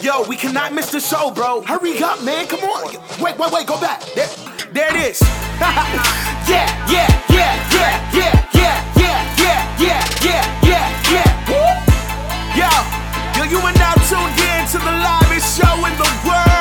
Yo, we cannot miss the show, bro. Hurry up, man. Come on. Wait, wait, wait. Go back. There, there it is. yeah, yeah, yeah, yeah, yeah, yeah, yeah, yeah, yeah, yeah, yeah, yeah. Yo, yo, you are now tuned in to the livest show in the world.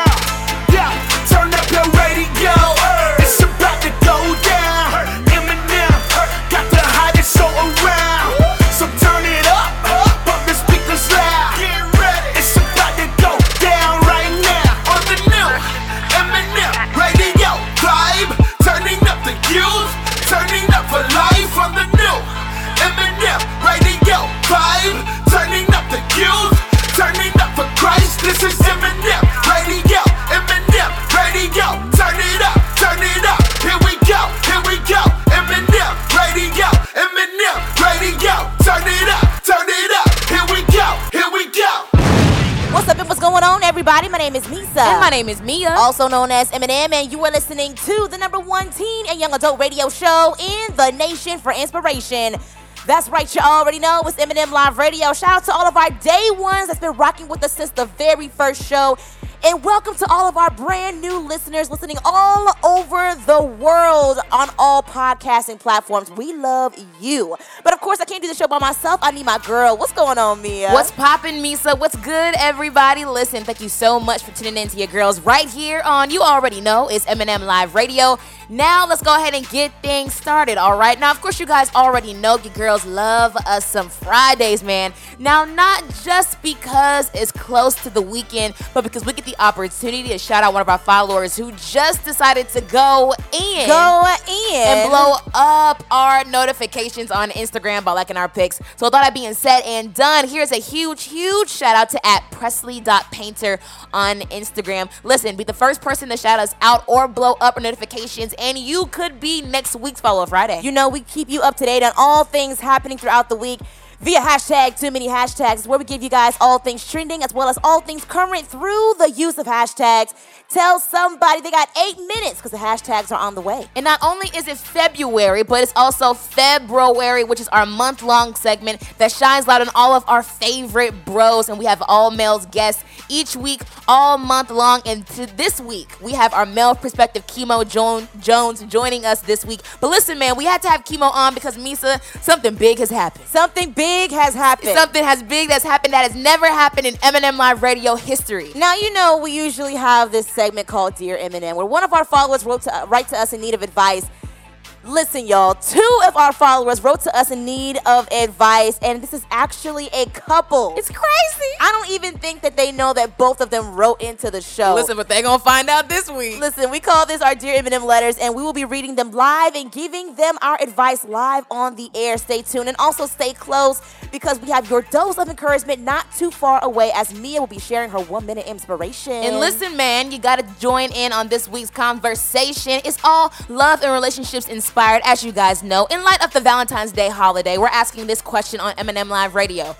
My name is Meesa. And my name is Meah. Also known as M&M, and you are listening to the number one teen and young adult radio show in the nation for inspiration. That's right, you already know it's M&M Live Radio. Shout out to all of our day ones that's been rocking with us since the very first show. And welcome to all of our brand new listeners listening all over the world on all podcasting platforms. We love you. But of course, I can't do the show by myself. I need my girl. What's going on, Meah? What's poppin', Meesa? What's good, everybody? Listen, thank you so much for tuning in to your girls right here on, you already know, it's M&M Live Radio. Now, let's go ahead and get things started, all right? Now, of course, you guys already know your girls love us some Fridays, man. Now, not just because it's close to the weekend, but because we get the opportunity to shout out one of our followers who just decided to go in. Go in. and blow up our notifications on Instagram by liking our pics. So with all that being said and done, here's a huge, huge shout out to at Presley.painter on Instagram. Listen, be the first person to shout us out or blow up our notifications, and you could be next week's Follow Friday. You know, we keep you up to date on all things happening throughout the week via hashtag too many hashtags where we give you guys all things trending as well as all things current through the use of hashtags tell somebody they got eight minutes because the hashtags are on the way And not only is it February, but it's also FeBROary, which is our month long segment that shines light on all of our favorite bros. And we have all males guests each week, all month long. And to this week, we have our male perspective Kemo jo- Jones joining us this week. But listen, man, we had to have Kemo on because Meesa, something big has happened. something big has happened Something has big that's happened that has never happened in M&M Live Radio history. now you know we usually have this segment called dear M&M where one of our followers wrote to write to us in need of advice Listen, y'all, two of our followers wrote to us in need of advice, and this is actually a couple. It's crazy. I don't even think that they know that both of them wrote into the show. Listen, but they're gonna find out this week. Listen, we call this our Dear M&M letters, and we will be reading them live and giving them our advice live on the air. Stay tuned and also stay close because we have your dose of encouragement not too far away as Mia will be sharing her one minute inspiration. And listen, man, you got to join in on this week's conversation. It's all love and relationships inspired, as you guys know. In light of the Valentine's Day holiday, we're asking this question on M&M Live Radio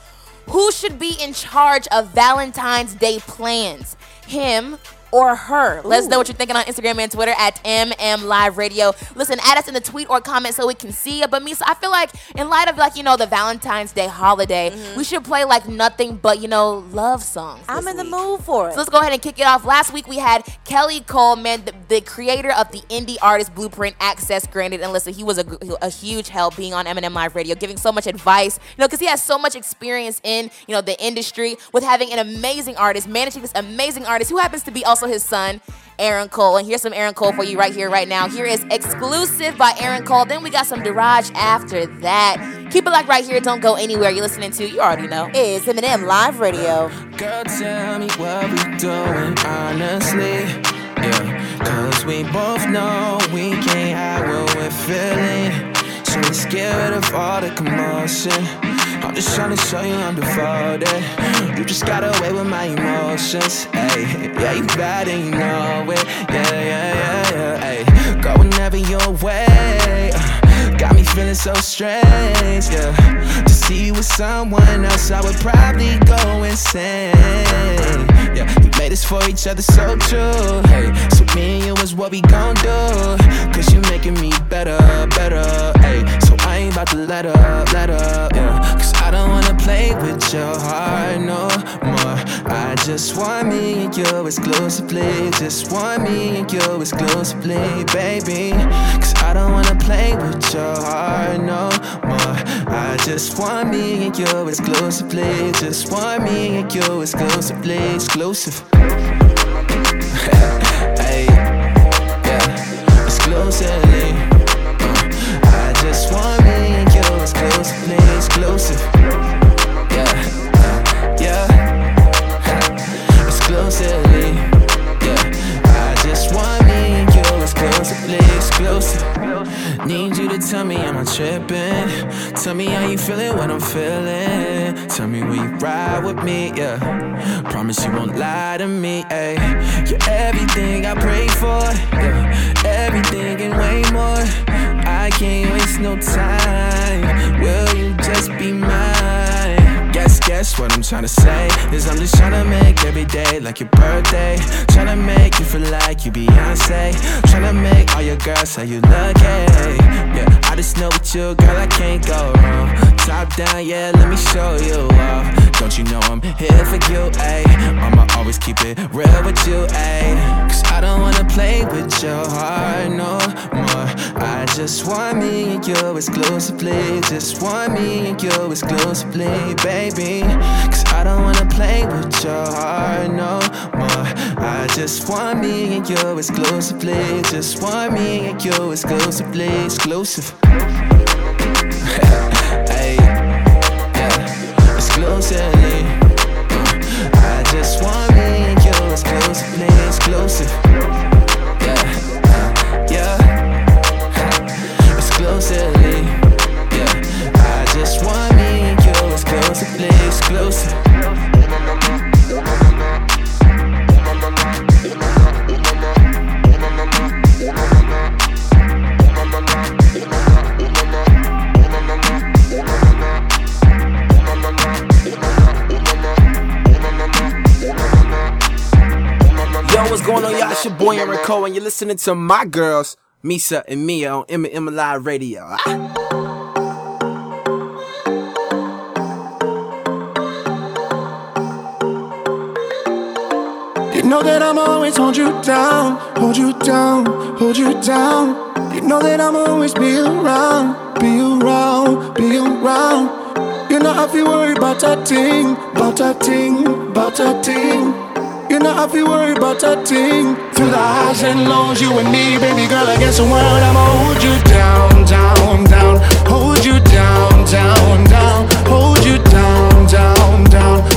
Who should be in charge of Valentine's Day plans? Him or her? Let us know what you're thinking on Instagram and Twitter at MM Live Radio. Listen, add us in the tweet or comment so we can see it. But Misa, I feel like in light of like, you know, the Valentine's Day holiday, we should play like nothing but, you know, love songs. I'm in the mood for it. So let's go ahead and kick it off. Last week we had Kelly Coleman, the, the creator of the indie artist Blueprint Access Granted. And listen, he was a, a huge help being on M&M Live Radio, giving so much advice, you know, because he has so much experience in, you know, the industry with having an amazing artist, managing this amazing artist who happens to be also his son. Aaron Cole, and here's some Aaron Cole for you right here, right now. Here is exclusive by Aaron Cole. Then we got some Deraj after that. Keep it like right here. Don't go anywhere. You're listening to, you already know. It's M&M Live Radio. Girl, tell me what we doing, honestly. Yeah, cause we both know we can't hide what we're feeling. So let's get of all the commotion. I'm just trying to show you I'm devoted. You just got away with my emotions. Ay, yeah, you bad and you know it. Yeah, yeah, yeah, yeah. Ay, go whenever you're away. Uh, got me feeling so strange, yeah. To see you with someone else, I would probably go insane. Yeah, we made this for each other, so true. Hey, so me and you is what we gon' do. Cause you making me better, better. Hey, ain't about to let up, let up, yeah. Cause I don't wanna play with your heart no more. I just want me and you exclusively. Just want me and you exclusively, baby. Cause I don't wanna play with your heart no more. I just want me and you exclusively. Just want me and you exclusively, exclusive. hey, yeah, exclusively. Exclusively, exclusive. Yeah, yeah, exclusively. Yeah, I just want me and you exclusively, exclusive. Need you to tell me am I tripping? Tell me how you feeling when I'm feeling. Tell me will you ride with me, yeah. Promise you won't lie to me, ayy. You're everything I pray for, yeah. Everything and way more. Can't waste no time. Will you just be mine? Guess, guess what I'm trying to say is I'm just trying to make every day like your birthday. Trying to make you feel like you Beyonce. Trying to make all your girls say you lucky. Yeah, I just know with you, girl, I can't go wrong. Top down, yeah, let me show you off. Don't you know I'm here for you, ayy? I'ma always keep it real with you, ayy. Cause I don't wanna play with your heart no more. I just want me and you exclusively. Just want me and you exclusively, baby. Cause I don't wanna play with your heart no more. I just want me and you exclusively. Just want me and you exclusively, exclusive. hey, yeah, exclusively. Uh, I just want me and you exclusively, exclusive. Boy Aaron Cole, and you're listening to my girls, Meesa and Meah, on M Live Radio. Ah. You know that I'm always hold you down, hold you down, hold you down. You know that I'm always be around, be around, be around. You know I feel worried about that thing, about that thing, about that thing. You know I feel worried about that thing. Through the highs and lows, you and me, baby girl, against the world, I'ma hold you down, down, down, hold you down, down, down, hold you down, down, down,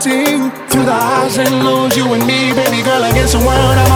thing. Through the highs and lows, you and me, baby girl, against the world,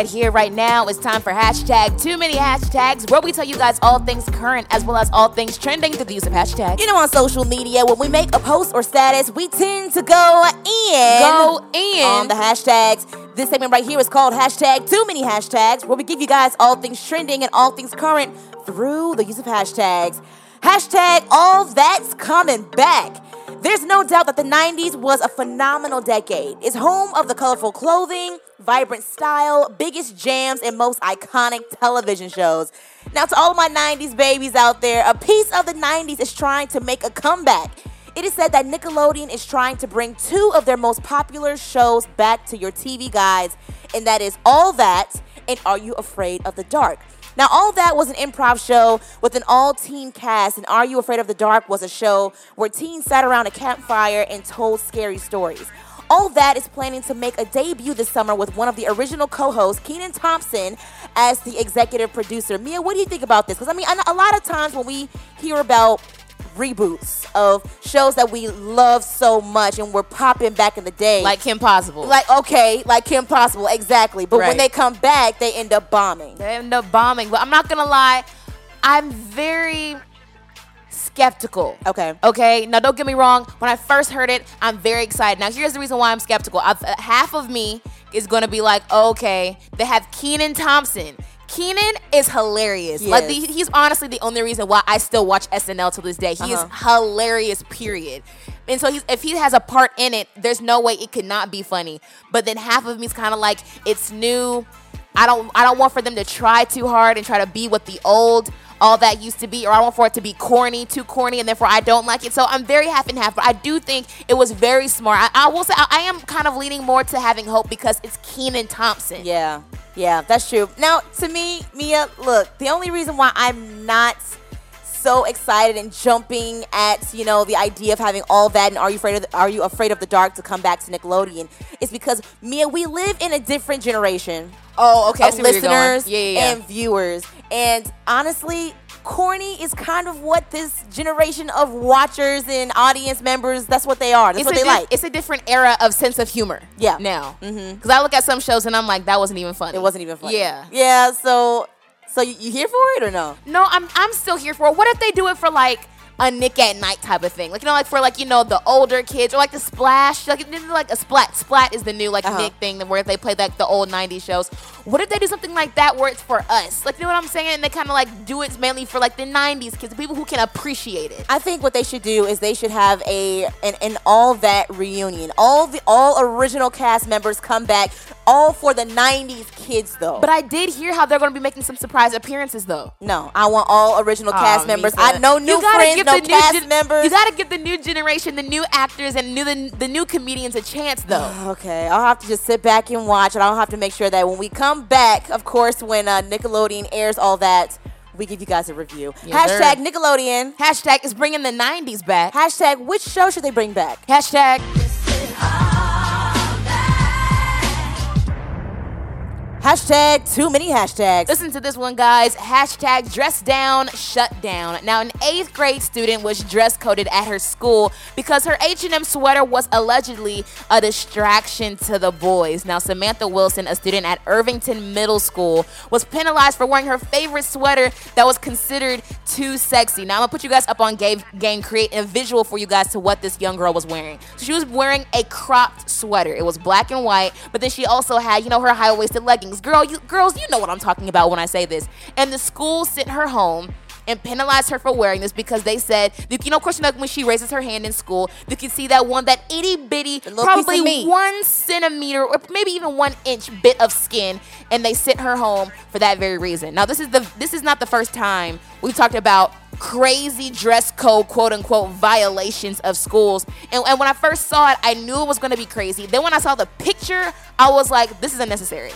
right here, right now. It's time for hashtag too many hashtags, where we tell you guys all things current as well as all things trending through the use of hashtags. You know, on social media, when we make a post or status, we tend to go in. Go in. On the hashtags. This segment right here is called hashtag too many hashtags, where we give you guys all things trending and all things current through the use of hashtags. Hashtag all that's coming back. There's no doubt that the 90s was a phenomenal decade. It's home of the colorful clothing, vibrant style, biggest jams, and most iconic television shows. Now, to all my 90s babies out there, a piece of the 90s is trying to make a comeback. It is said that Nickelodeon is trying to bring two of their most popular shows back to your TV guides, and that is All That and Are You Afraid of the Dark? Now, All That was an improv show with an all teen cast, and Are You Afraid of the Dark was a show where teens sat around a campfire and told scary stories. All That is planning to make a debut this summer with one of the original co hosts, Kenan Thompson, as the executive producer. Meah, what do you think about this? Because, I mean, a lot of times when we hear about reboots of shows that we love so much and were popping back in the day. like Kim Possible. like okay, like Kim Possible, exactly. But when they come back, they end up bombing. they end up bombing. But I'm not gonna lie, I'm very skeptical. Okay. Okay. Now, don't get me wrong. When I first heard it, I'm very excited. Now, here's the reason why I'm skeptical. I've, uh, half of me is gonna be like, okay, they have Kenan Thompson. Kenan is hilarious. Like the, he's honestly the only reason why I still watch SNL to this day. He Uh-huh. is hilarious. Period. And so he's, if he has a part in it, there's no way it could not be funny. But then half of me is kind of like, it's new. I don't I don't want for them to try too hard and try to be what the old all that used to be, or I want for it to be corny, too corny, and therefore I don't like it. So I'm very half and half, but I do think it was very smart. I, I will say I, I am kind of leaning more to having hope because it's Kenan Thompson. Yeah, yeah, that's true. Now, to me, Meah, look, the only reason why I'm not so excited and jumping at you know the idea of having all that and are you afraid of the, are you afraid of the dark to come back to Nickelodeon is because Meah, we live in a different generation. Oh, okay. Of see where you're going. listeners Yeah, yeah, yeah. and viewers. And honestly, corny is kind of what this generation of watchers and audience members, that's what they are. That's what they di- like. It's a different era of sense of humor. Yeah. Now, mm-hmm. because I look at some shows and I'm like, that wasn't even funny. it wasn't even funny. Yeah. Yeah, so so you, you here for it or no? No, I'm I'm still here for it. What if they do it for like a Nick at Night type of thing? Like you know, like for like you know the older kids or like the Splash, like like a Splat. Splat is the new like Uh-huh. Nick thing where they play like the old '90s shows. What if they do something like that where it's for us? Like you know what I'm saying? And they kind of like do it mainly for like the '90s kids, the people who can appreciate it. I think what they should do is they should have a an, an all that reunion. All the all original cast members come back, all for the '90s kids though. But I did hear how they're going to be making some surprise appearances though. no, I want all original cast members. I know new friends, no new cast gen- members. You gotta give the new generation, the new actors, and new the, the new comedians a chance though. Okay, I'll have to just sit back and watch, and I'll have to make sure that when we come back, of course, when uh, Nickelodeon airs all that, we give you guys a review. Yes, Hashtag sir. Nickelodeon. Hashtag is bringing the '90s back. Hashtag which show should they bring back? Hashtag. Hashtag too many hashtags. Listen to this one, guys. Hashtag dress down, shut down. Now, an eighth grade student was dress coded at her school because her H&M sweater was allegedly a distraction to the boys. Now, Samantha Wilson, a student at Irvington Middle School, was penalized for wearing her favorite sweater that was considered too sexy. Now, I'm gonna put you guys up on game, game create a visual for you guys to what this young girl was wearing. So she was wearing a cropped sweater. It was black and white, but then she also had, you know, her high waisted leggings. Girl, you girls, you know what I'm talking about when I say this. And the school sent her home and penalized her for wearing this because they said, you know, of course, when she raises her hand in school, you can see that one, that itty bitty, probably one centimeter or maybe even one inch bit of skin, and they sent her home for that very reason. Now, this is the this is not the first time we've talked about crazy dress code, quote unquote, violations of schools. And, and when I first saw it, I knew it was going to be crazy. Then when I saw the picture, I was like, this is unnecessary.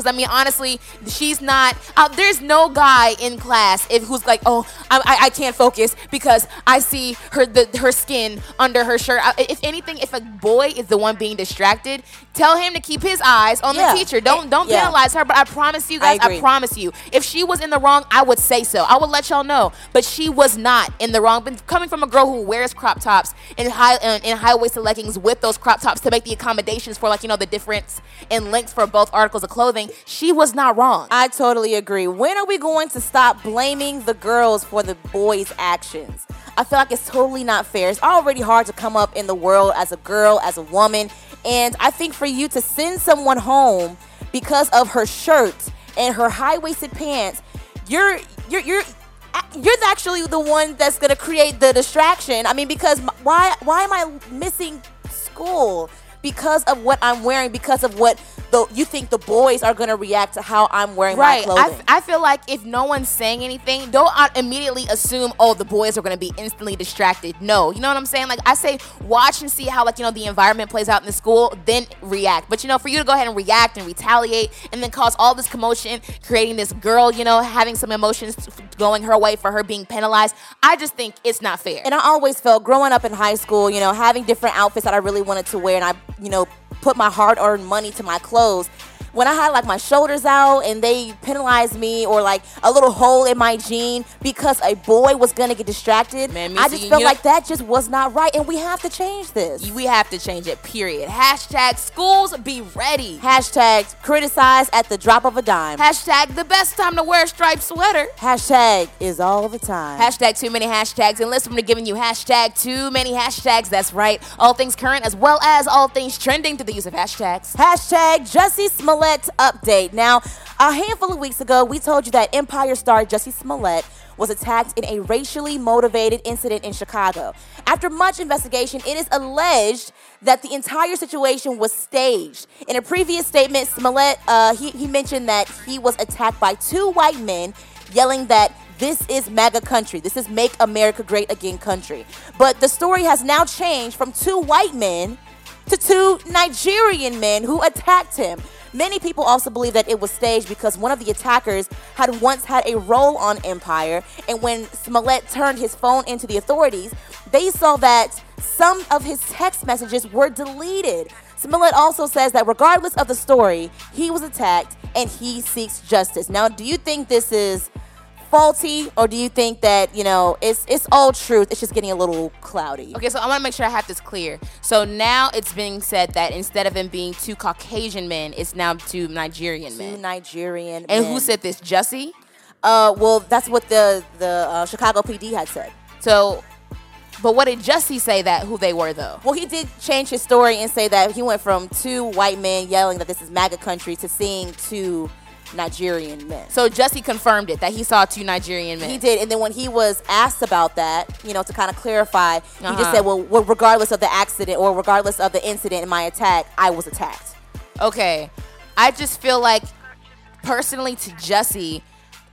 Because I mean, honestly, she's not. Uh, there's no guy in class if who's like, oh, I, I, I can't focus because I see her the her skin under her shirt. Uh, If anything, if a boy is the one being distracted, tell him to keep his eyes on Yeah. the teacher. Don't don't Yeah. penalize her. But I promise you guys, I, agree. promise you, if she was in the wrong, I would say so. I would let y'all know. But she was not in the wrong. But coming from a girl who wears crop tops and high uh, in high waisted leggings with those crop tops to make the accommodations for like you know the difference in lengths for both articles of clothing, she was not wrong. I totally agree. When are we going to stop blaming the girls for the boys' actions? I feel like it's totally not fair. It's already hard to come up in the world as a girl, as a woman, and I think for you to send someone home because of her shirt and her high-waisted pants, you're you're you're you're actually the one that's gonna create the distraction. I mean, because why why am I missing school? Because of what I'm wearing, because of what the you think the boys are gonna react to how I'm wearing Right. my I, clothing. I feel like if no one's saying anything, don't uh, immediately assume, oh, the boys are going to be instantly distracted. No. You know what I'm saying? Like, I say, watch and see how, like, you know, the environment plays out in the school, then react. But, you know, for you to go ahead and react and retaliate and then cause all this commotion, creating this girl, you know, having some emotions going her way for her being penalized, I just think it's not fair. and I always felt growing up in high school, you know, having different outfits that I really wanted to wear, and I, you know, put my hard-earned money to my clothes. When I had like my shoulders out and they penalized me, or like a little hole in my jean because a boy was gonna get distracted, Man, I just you felt know- like that just was not right, and we have to change this. we have to change it, period. Hashtag schools be ready. Hashtag criticize at the drop of a dime. Hashtag the best time to wear a striped sweater. Hashtag is all the time. Hashtag too many hashtags. And listen, we're giving you hashtag too many hashtags. That's right. All things current as well as all things trending through the use of hashtags. Hashtag Jussie Smollett update. Now, a handful of weeks ago, we told you that Empire star Jussie Smollett was attacked in a racially motivated incident in Chicago. After much investigation, it is alleged that the entire situation was staged. In a previous statement, Smollett uh, he, he mentioned that he was attacked by two white men, yelling that this is MAGA country. This is Make America Great Again country. But the story has now changed from two white men to two Nigerian men who attacked him. Many people also believe that it was staged because one of the attackers had once had a role on Empire, and when Smollett turned his phone into the authorities, they saw that some of his text messages were deleted. Smollett also says that regardless of the story, he was attacked and he seeks justice. Now, do you think this is faulty, or do you think that you know it's it's all truth? It's just getting a little cloudy. Okay, so I want to make sure I have this clear. So now it's being said that instead of him being two Caucasian men, it's now two Nigerian Two men. Nigerian. And men. who said this? Jussie? Uh, well, that's what the the uh, Chicago PD had said. So, but what did Jussie say that who they were though? Well, he did change his story and say that he went from two white men yelling that this is MAGA country to seeing two Nigerian men. So Jussie confirmed it that he saw two Nigerian men. He did, and then when he was asked about that, you know, to kind of clarify, he Uh-huh. just said, well, well, regardless of the accident or regardless of the incident in my attack, I was attacked. Okay. I just feel like personally to Jussie,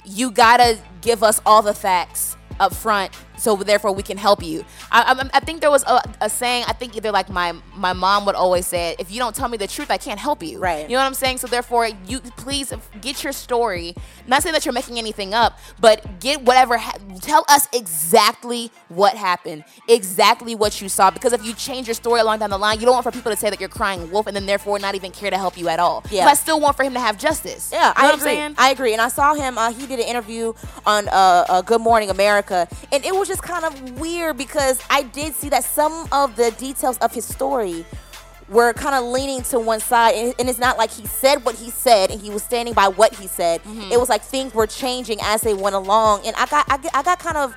you gotta give us all the facts up front so therefore we can help you. I, I, I think there was a, a saying, I think either like my, my mom would always say it, if you don't tell me the truth, I can't help you. Right. You know what I'm saying? So therefore, you please get your story. not saying that you're making anything up, but get whatever, ha- tell us exactly what happened, exactly what you saw. Because if you change your story along down the line, you don't want for people to say that you're crying wolf and then therefore not even care to help you at all. Yeah. But I still want for him to have justice. Yeah, You know I agree. I'm saying? I agree. And I saw him. Uh, he did an interview on uh, uh, Good Morning America, and it was just kind of weird because I did see that some of the details of his story were kind of leaning to one side, and, and it's not like he said what he said and he was standing by what he said. Mm-hmm. It was like things were changing as they went along, and I got I, I got kind of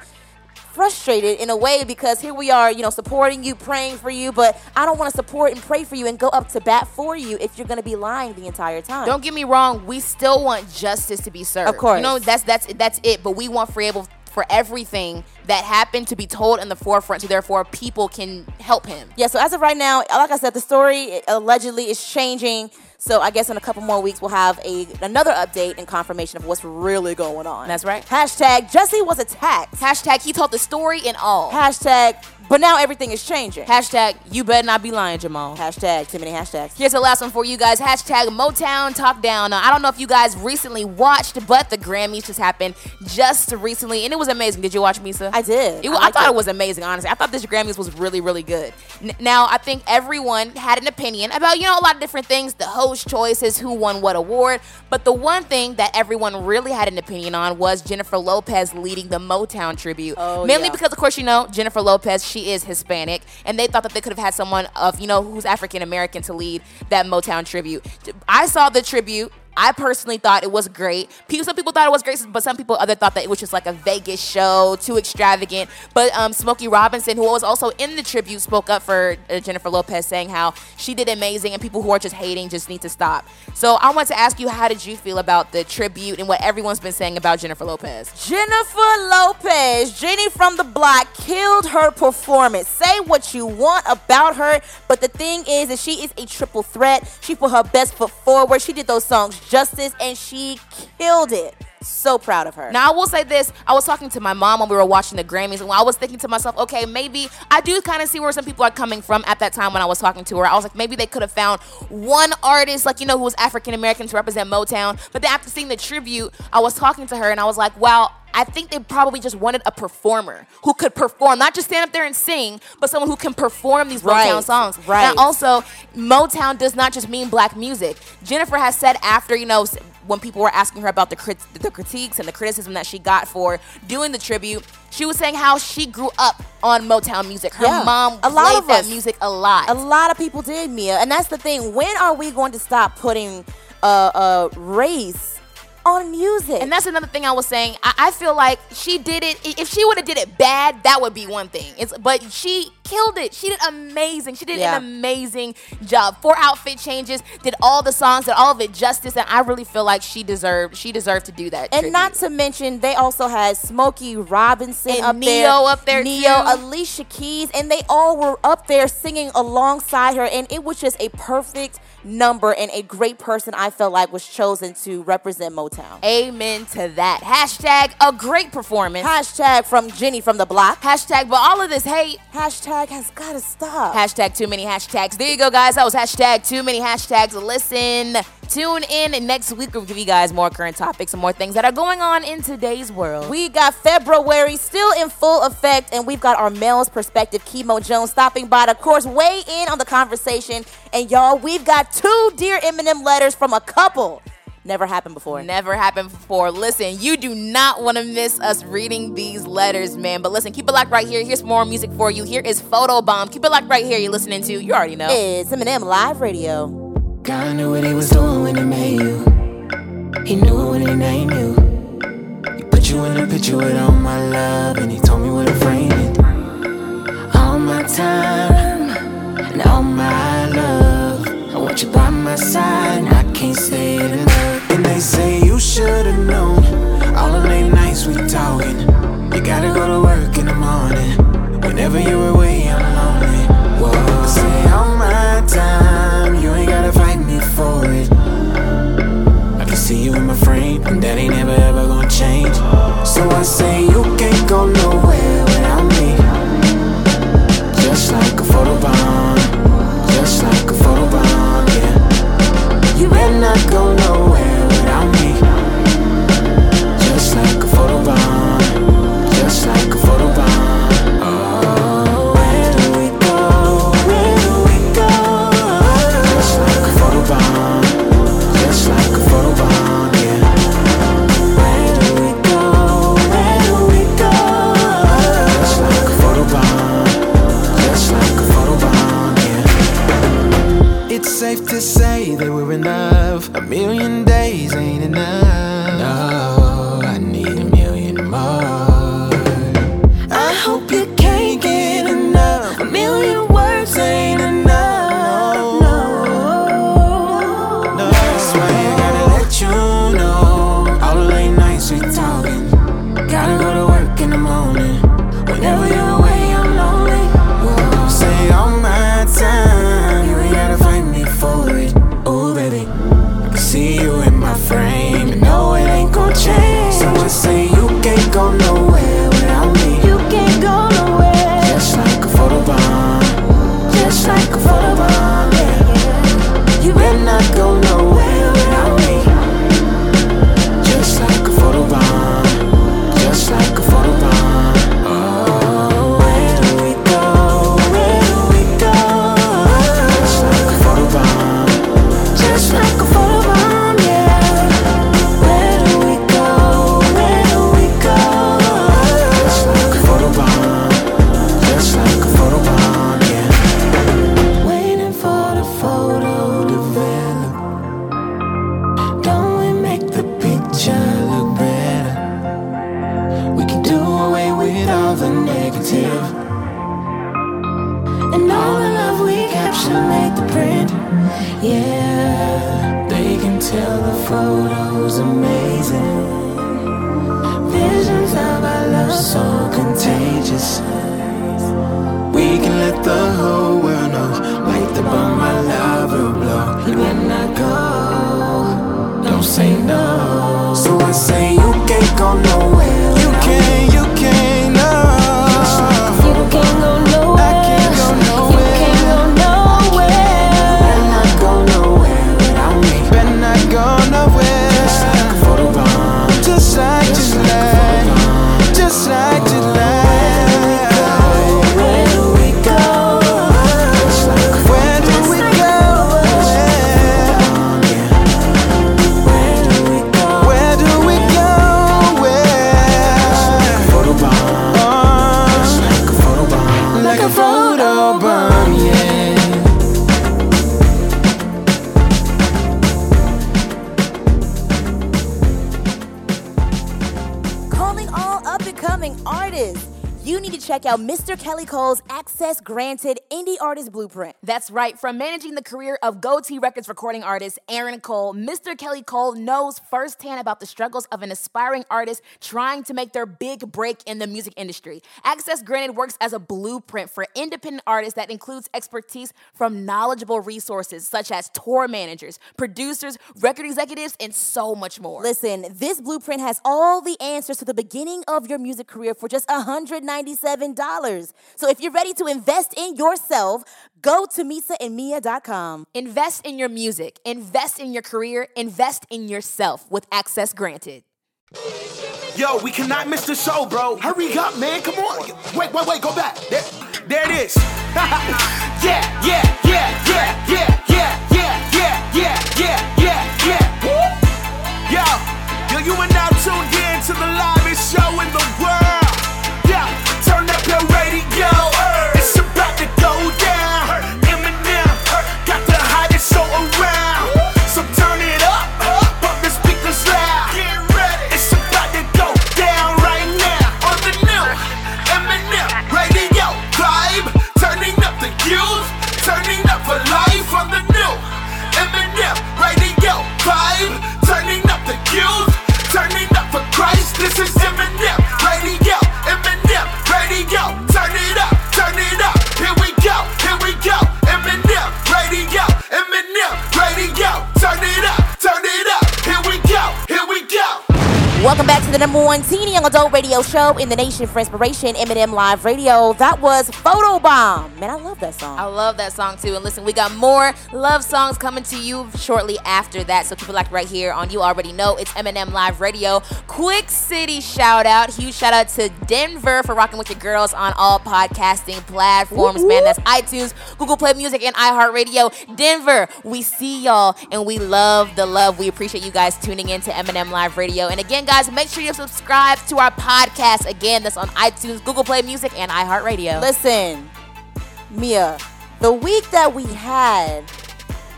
frustrated in a way because here we are, you know, supporting you, praying for you, but I don't want to support and pray for you and go up to bat for you if you're going to be lying the entire time. Don't get me wrong, we still want justice to be served. Of course. You know, that's that's that's it, but we want for able for everything that happened to be told in the forefront so therefore people can help him. Yeah, so as of right now, like I said, the story allegedly is changing. So I guess in a couple more weeks we'll have a another update and confirmation of what's really going on. That's right. Hashtag Jussie was attacked. Hashtag he told the story and all. Hashtag but now everything is changing. Hashtag you better not be lying, Jamal. Hashtag too many hashtags. Here's the last one for you guys. Hashtag Motown Talk Down. Now, I don't know if you guys recently watched, but the Grammys just happened just recently, and it was amazing. Did you watch Meesa? I did. It, I, I, thought it. it. was amazing, honestly. I thought this Grammys was really, really good. N- now, I think everyone had an opinion about, you know, a lot of different things, the host choices, who won what award, but the one thing that everyone really had an opinion on was Jennifer Lopez leading the Motown tribute. Oh, Mainly yeah. because, of course, you know, Jennifer Lopez, she is Hispanic, and they thought that they could have had someone of, you know, who's African American to lead that Motown tribute. I saw the tribute. I personally thought it was great. Some people thought it was great, but some people other thought that it was just like a Vegas show, too extravagant. But um, Smokey Robinson, who was also in the tribute, spoke up for uh, Jennifer Lopez, saying how she did amazing, and people who are just hating just need to stop. So I want to ask you, how did you feel about the tribute and what everyone's been saying about Jennifer Lopez? Jennifer Lopez, Jenny from the block, killed her performance. Say what you want about her, but the thing is that she is a triple threat. She put her best foot forward. She did those songs justice and she killed it. So proud of her. Now I will say this: I was talking to my mom when we were watching the Grammys, and I was thinking to myself, okay, maybe I do kind of see where some people are coming from at that time when I was talking to her. I was like, maybe they could have found one artist, like you know, who was African American to represent Motown. But then after seeing the tribute, I was talking to her, and I was like, wow. I think they probably just wanted a performer who could perform, not just stand up there and sing, but someone who can perform these Right, Motown songs. right. And also, Motown does not just mean black music. Jennifer has said after, you know, when people were asking her about the crit- the critiques and the criticism that she got for doing the tribute, she was saying how she grew up on Motown music. Her Yeah, mom a lot played of that us. music a lot. A lot of people did, Meah. And that's the thing. When are we going to stop putting uh, uh, race on music? And that's another thing I was saying. I, I feel like she did it. If she would have did it bad, that would be one thing. It's but she killed it. She did amazing. She did Yeah. an amazing job. Four outfit changes, did all the songs, did all of it justice, and I really feel like she deserved. She deserved to do that. And tribute. not to mention, they also had Smokey Robinson And up Ne-Yo there, up there, Ne-Yo, too. Alicia Keys, and they all were up there singing alongside her, and it was just a perfect number and a great person. I felt like was chosen to represent Motown. Amen to that. Hashtag a great performance. Hashtag from Jenny from the block. Hashtag, but all of this hate. Hashtag has got to stop. Hashtag too many hashtags. There you go, guys. That was hashtag too many hashtags. Listen, tune in, next week we'll give you guys more current topics and more things that are going on in today's world. We got FeBROary still in full effect, and we've got our male's perspective, Kemo Jones, stopping by to, of course, weigh in on the conversation. And y'all, we've got two Dear M&M letters from a couple. Never happened before. Never happened before. Listen, you do not want to miss us reading these letters, man. But listen, keep it locked right here. Here's more music for you. Here is Photo Bomb. Keep it locked right here. You're listening to, you already know. It's M&M Live Radio. God knew what he was doing when he made you. He knew it when he named you. He put you in the picture with all my love, and he told me where to frame it. All my time and all my love. I want you by my side, and I can't say it enough. Say you should've known. All the late nights we talking. You gotta go to work in the morning. Whenever you're away, I'm lonely. Whoa. Say all my time, you ain't gotta fight me for it. I can see you in my frame, and that ain't never ever gonna change. So I say you can't go nowhere photos amazing. Visions of our love so out Mr. Kelly Cole's Access Granted Indie Artist Blueprint. That's right. From managing the career of Gotee Records recording artist Aaron Cole, Mr. Kelly Cole knows firsthand about the struggles of an aspiring artist trying to make their big break in the music industry. Access Granted works as a blueprint for independent artists that includes expertise from knowledgeable resources such as tour managers, producers, record executives, and so much more. Listen, this blueprint has all the answers to the beginning of your music career for just $197. So if you're ready to invest in yourself, go to misaandmia.com. Invest in your music, invest in your career, invest in yourself with Access Granted. Yo, we cannot miss the show, bro. Hurry up, man. Come on. Wait, wait, wait. Go back. There, there it is. yeah, yeah, yeah, yeah, yeah, yeah, yeah, yeah, yeah, yeah, yeah, yeah. Yo, yo, you are now tuned in to the livest show in the world. This is Welcome back to the number one teeny young adult radio show in the nation for inspiration, M&M Live Radio. That was Photobomb. Man, I love that song. I love that song too. And listen, we got more love songs coming to you shortly after that. So keep it locked right here on You Already Know. It's M&M Live Radio. Quick City shout out. Huge shout out to Denver for rocking with your girls on all podcasting platforms, man. That's iTunes, Google Play Music, and iHeartRadio. Denver, we see y'all and we love the love. We appreciate you guys tuning in to M&M Live Radio. And again, guys, make sure you subscribe to our podcast. Again, that's on iTunes, Google Play Music, and iHeartRadio. Listen, Meah, the week that we had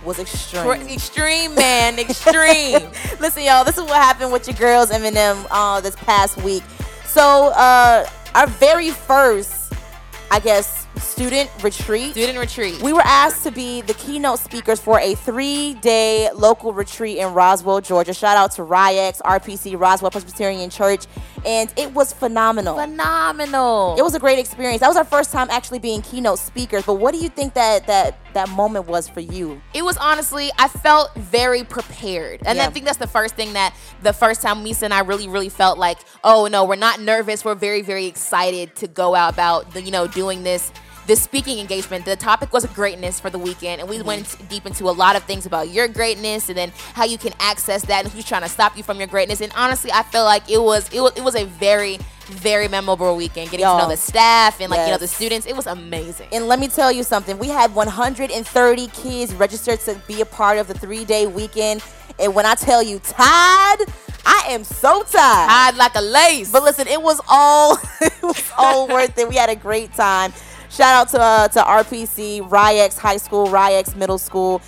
was extreme. Extreme, man, extreme. Listen, y'all, this is what happened with your girls M&M uh, this past week. So, uh, our very first, I guess, student retreat. Student retreat. We were asked to be the keynote speakers for a three day local retreat in Roswell, Georgia. Shout out to RIEX, RPC, Roswell Presbyterian Church. And it was phenomenal. Phenomenal. It was a great experience. That was our first time actually being keynote speakers. But what do you think that that that moment was for you? It was honestly, I felt very prepared. And Yeah. I think that's the first thing that the first time Meesa and I really, really felt like, oh no, we're not nervous. We're very, very excited to go out about the, you know, doing this this speaking engagement. The topic was greatness for the weekend, and we mm-hmm. went deep into a lot of things about your greatness and then how you can access that and who's trying to stop you from your greatness. And honestly, I feel like it was it was it was a very, very memorable weekend. Getting to Y'all. know the staff and like you know the students. It was amazing. And let me tell you something. We had 130 kids registered to be a part of the three day weekend. And when I tell you tired, I am so tired. Tied like a lace. But listen, it was all it was all worth it. We had a great time. Shout out to uh, to RPC, RIEX High School, RIEX Middle School.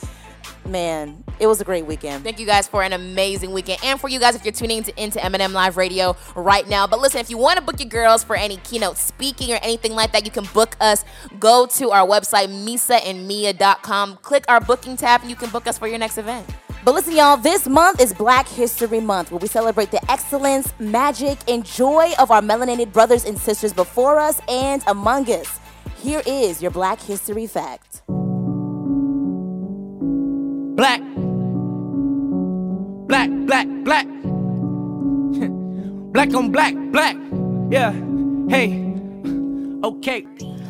man, it was a great weekend. Thank you guys for an amazing weekend. And for you guys, if you're tuning into, into M&M Live Radio right now. But listen, if you want to book your girls for any keynote speaking or anything like that, you can book us. Go to our website, meesaandmeah.com. Click our booking tab, and you can book us for your next event. But listen, y'all, this month is Black History Month, where we celebrate the excellence, magic, and joy of our melanated brothers and sisters before us and among us. Here is your Black History Fact. Black. Black, black, black. black on black, black. Yeah. Hey. Okay.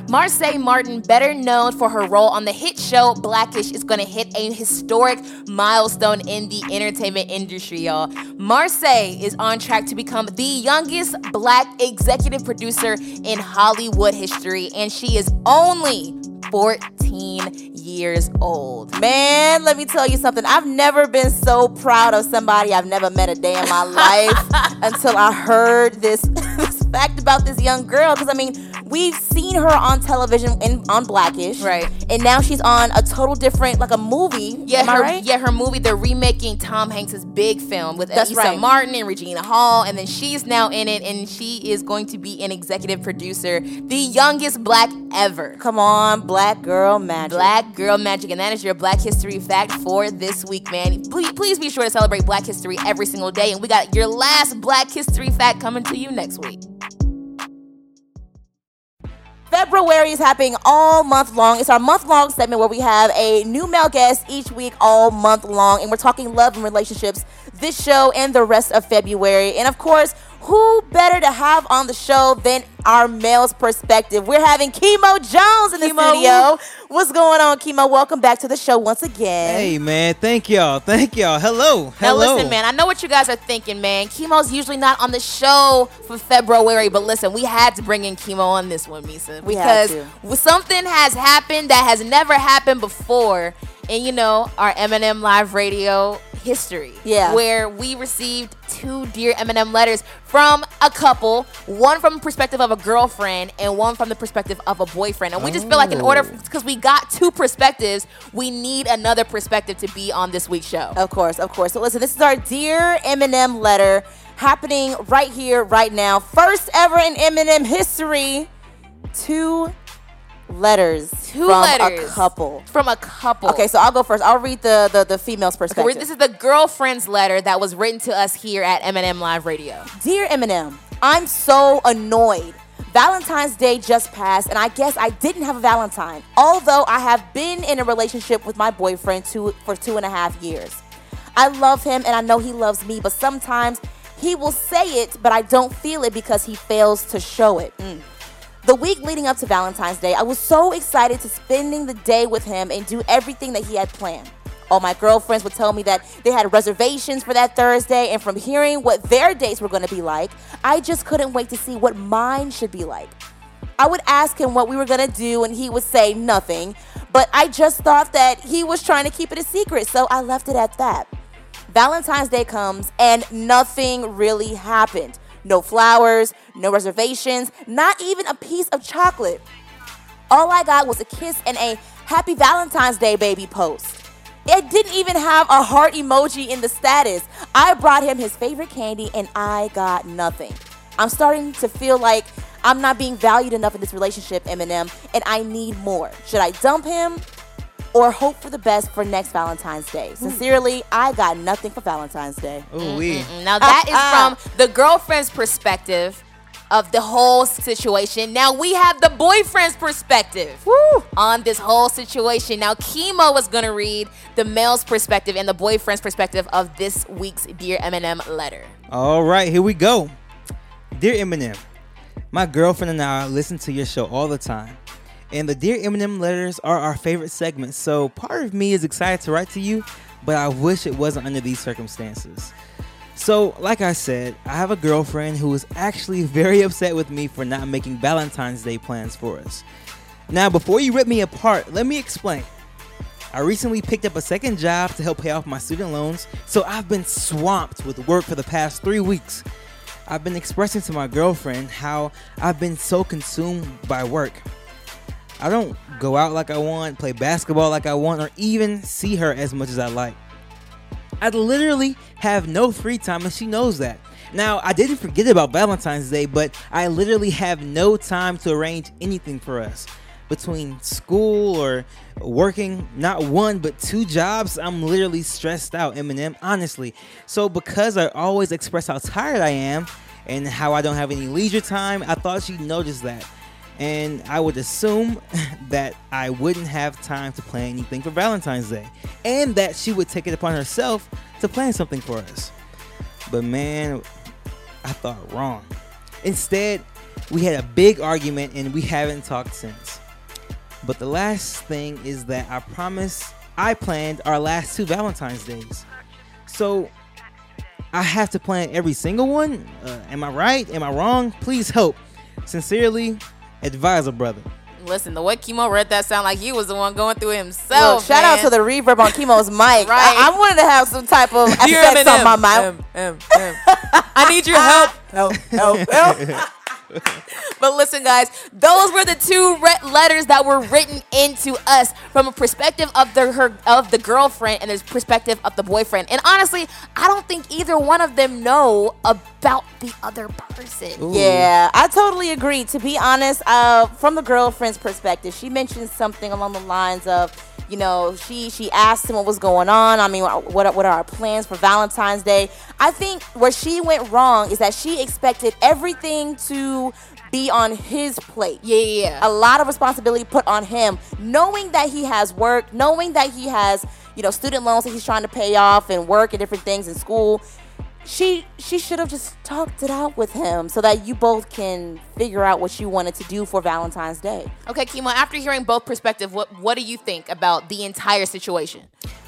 Marsai Martin, better known for her role on the hit show Blackish, is going to hit a historic milestone in the entertainment industry, y'all. Marsai is on track to become the youngest black executive producer in Hollywood history, and she is only 14 years old. Man, let me tell you something. I've never been so proud of somebody I've never met a day in my life until I heard this, this fact about this young girl. Because, I mean, we've seen her on television in, on Blackish. Right. And now she's on a total different, like a movie. Yeah, Am her, right? yeah, her movie. They're remaking Tom Hanks's big film with That's Issa right. Martin and Regina Hall, and then she's now in it, and she is going to be an executive producer, the youngest black ever. Come on, black girl magic. Black Girl Magic, and that is your Black History fact for this week, man. Please, please be sure to celebrate Black History every single day, and we got your last Black History fact coming to you next week. FeBROary is happening all month long. It's our month long segment where we have a new male guest each week, all month long, and we're talking love and relationships this show and the rest of February. And of course, who better to have on the show than our male's perspective? We're having Kemo Jones in the Kemo. studio. What's going on, Kemo? Welcome back to the show once again. Hey man, thank y'all, thank y'all. Hello, Hello. Now listen, man, I know what you guys are thinking, man. Kemo's usually not on the show for February, but listen, we had to bring in Kemo on this one, Meesa. Because something has happened that has never happened before And you know, our M&M Live Radio history. Yeah. Where we received two Dear M&M letters from a couple, one from the perspective of a girlfriend and one from the perspective of a boyfriend. And we just feel like in order, Oh. because we got two perspectives, we need another perspective to be on this week's show. Of course, of course. So listen, this is our Dear M&M letter happening right here, right now. First ever in M&M history. Two letters Two from letters a couple. from a couple. Okay, so I'll go first. I'll read the the, the female's Okay, perspective. this is the girlfriend's letter that was written to us here at M&M Live Radio. Dear M&M, I'm so annoyed. Valentine's Day just passed, and I guess I didn't have a Valentine. Although I have been in a relationship with my boyfriend two, for two and a half years. I love him, and I know he loves me, but sometimes he will say it, but I don't feel it because he fails to show it. Mm. The week leading up to Valentine's Day, I was so excited to spending the day with him and do everything that he had planned. All my girlfriends would tell me that they had reservations for that Thursday, and from hearing what their dates were going to be like, I just couldn't wait to see what mine should be like. I would ask him what we were gonna do, and he would say nothing. But I just thought that he was trying to keep it a secret, so I left it at that. Valentine's Day comes, and nothing really happened. No flowers, no reservations, not even a piece of chocolate. All I got was a kiss and a Happy Valentine's Day, baby post. It didn't even have a heart emoji in the status. I brought him his favorite candy and I got nothing. I'm starting to feel like I'm not being valued enough in this relationship, M&M, and I need more. Should I dump him or hope for the best for next Valentine's Day? Mm. Sincerely, I got nothing for Valentine's Day. Ooh wee. Now that is uh-uh. from the girlfriend's perspective of the whole situation. Now we have the boyfriend's perspective on this whole situation. Now Kemo is gonna read the male's perspective and the boyfriend's perspective of this week's Dear M&M letter. All right, here we go. Dear M&M, my girlfriend and I listen to your show all the time. And the Dear M&M letters are our favorite segment, so part of me is excited to write to you, but I wish it wasn't under these circumstances. So, like I said, I have a girlfriend who is actually very upset with me for not making Valentine's Day plans for us. Now, before you rip me apart, let me explain. I recently picked up a second job to help pay off my student loans, so I've been swamped with work for the past three weeks. I've been expressing to my girlfriend how I've been so consumed by work. I don't go out like I want, play basketball like I want, or even see her as much as I like. I literally have no free time, and she knows that. Now, I didn't forget about Valentine's Day, but I literally have no time to arrange anything for us. Between school or working not one but two jobs, I'm literally stressed out, M&M, honestly. So, because I always express how tired I am and how I don't have any leisure time, I thought she'd notice that. And I would assume that I wouldn't have time to plan anything for Valentine's Day, and that she would take it upon herself to plan something for us. But man, I thought wrong. Instead, we had a big argument and we haven't talked since. But the last thing is that I promise I planned our last two Valentine's days. So I have to plan every single one? Uh, am I right? Am I wrong? Please help. Sincerely, Advisor Brother. Listen, the way Kemo read that sound like he was the one going through it himself. Look, shout out to the reverb on Kemo's mic. Right. I, I wanted to have some type of effects on my mic. em, em, em. I need your help. Help, help, help. But listen, guys, those were the two re- letters that were written into us from a perspective of the her of the girlfriend and the perspective of the boyfriend. And honestly, I don't think either one of them know about the other person. Yeah, I totally agree. To be honest, uh, from the girlfriend's perspective, she mentioned something along the lines of, you know, she she asked him what was going on. I mean, what are- what are our plans for Valentine's Day? I think where she went wrong is that she expected everything to be on his plate. Yeah, yeah. a lot of responsibility put on him, knowing that he has work, knowing that he has, you know, student loans that he's trying to pay off and work and different things in school. She she should have just talked it out with him so that you both can figure out what you wanted to do for Valentine's Day. Okay, Kemo, after hearing both perspectives, what what do you think about the entire situation?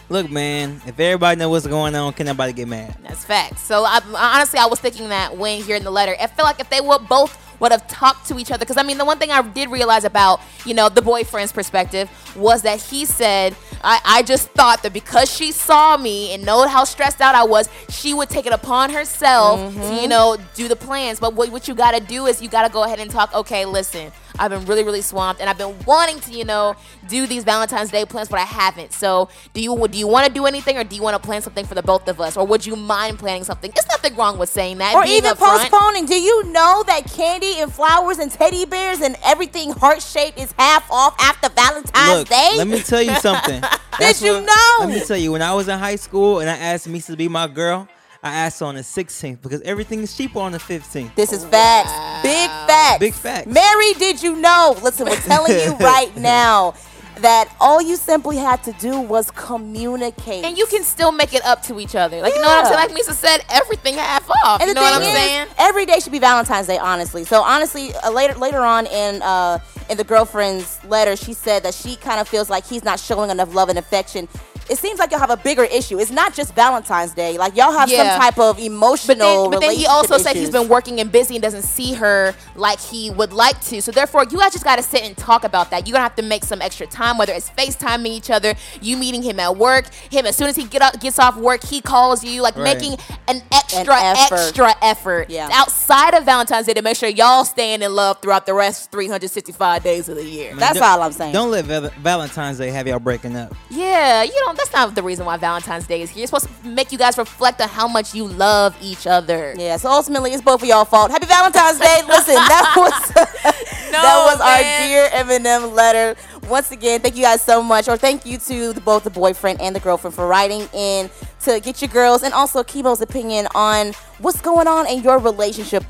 Look, man, if everybody knows what's going on, can nobody get mad? That's facts. So I, honestly, I was thinking that when hearing the letter, I feel like if they would both would have talked to each other, because I mean, the one thing I did realize about you know the boyfriend's perspective was that he said, I, I just thought that because she saw me and know how stressed out I was, she would take it upon herself to you mm-hmm. know do the plans. But what what you got to do is you got to go ahead and talk. Okay, listen. I've been really, really swamped, and I've been wanting to, you know, do these Valentine's Day plans, but I haven't. So, do you do you want to do anything, or do you want to plan something for the both of us, or would you mind planning something? It's nothing wrong with saying that, Or being even upfront. postponing. Do you know that candy and flowers and teddy bears and everything heart shaped is half off after Valentine's Look, Day? let me tell you something. That's you what- know? Let me tell you, when I was in high school and I asked Meesa to be my girl, I asked on the 16th because everything is cheaper on the 15th. This is facts. Big facts. Big facts. Mary, did you know? Listen, we're telling you right now that all you simply had to do was communicate. and you can still make it up to each other. Like you know what I'm saying? Like Meesa said, everything half off. And you the know what I'm thing is, saying? every day should be Valentine's Day, honestly. So honestly, uh, later later on in uh, in the girlfriend's letter, she said that she kind of feels like he's not showing enough love and affection. It seems like y'all have a bigger issue. It's not just Valentine's Day. Like y'all have Yeah. some type of But emotional. then, but then he relationship also said he's been working and busy and doesn't see her like he would like to. So therefore, you guys just got to sit and talk about that. You're gonna have to make some extra time, whether it's FaceTiming each other, you meeting him at work, him as soon as he get up, gets off work, he calls you, like Right. making an extra, effort. extra effort Yeah. outside of Valentine's Day to make sure y'all staying in love throughout the rest 365 days of the year. Man, That's all I'm saying. Don't let Valentine's Day have y'all breaking up. Yeah, you know, that's not the reason why Valentine's Day is here. It's supposed to make you guys reflect on how much you love each other. Yeah, so ultimately it's both of y'all fault. Happy Valentine's Day. Listen, that was that was our dear M&M letter. Once again, thank you guys so much, or thank you to both the boyfriend and the girlfriend for writing in to get your girls and also Kemo's opinion on what's going on in your relationship.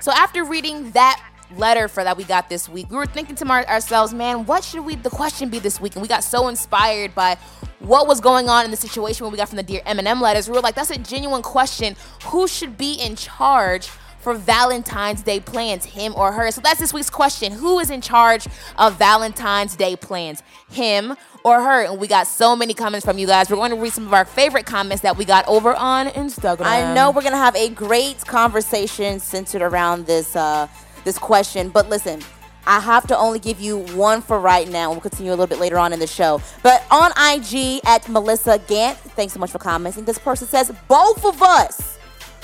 So after reading that letter for that we got this week, we were thinking to ourselves, man, what should we the question be this week? And we got so inspired by what was going on in the situation when we got from the dear M&M letters. We were like, that's a genuine question. Who should be in charge? For Valentine's Day plans, him or her. So that's this week's question. Who is in charge of Valentine's Day plans? Him or her? And we got so many comments from you guys. We're going to read some of our favorite comments that we got over on Instagram. I know we're gonna have a great conversation centered around this uh, this question, but listen. I have to only give you one for right now. We'll continue a little bit later on in the show. But on IG at Melissa Gant, thanks so much for commenting. This person says both of us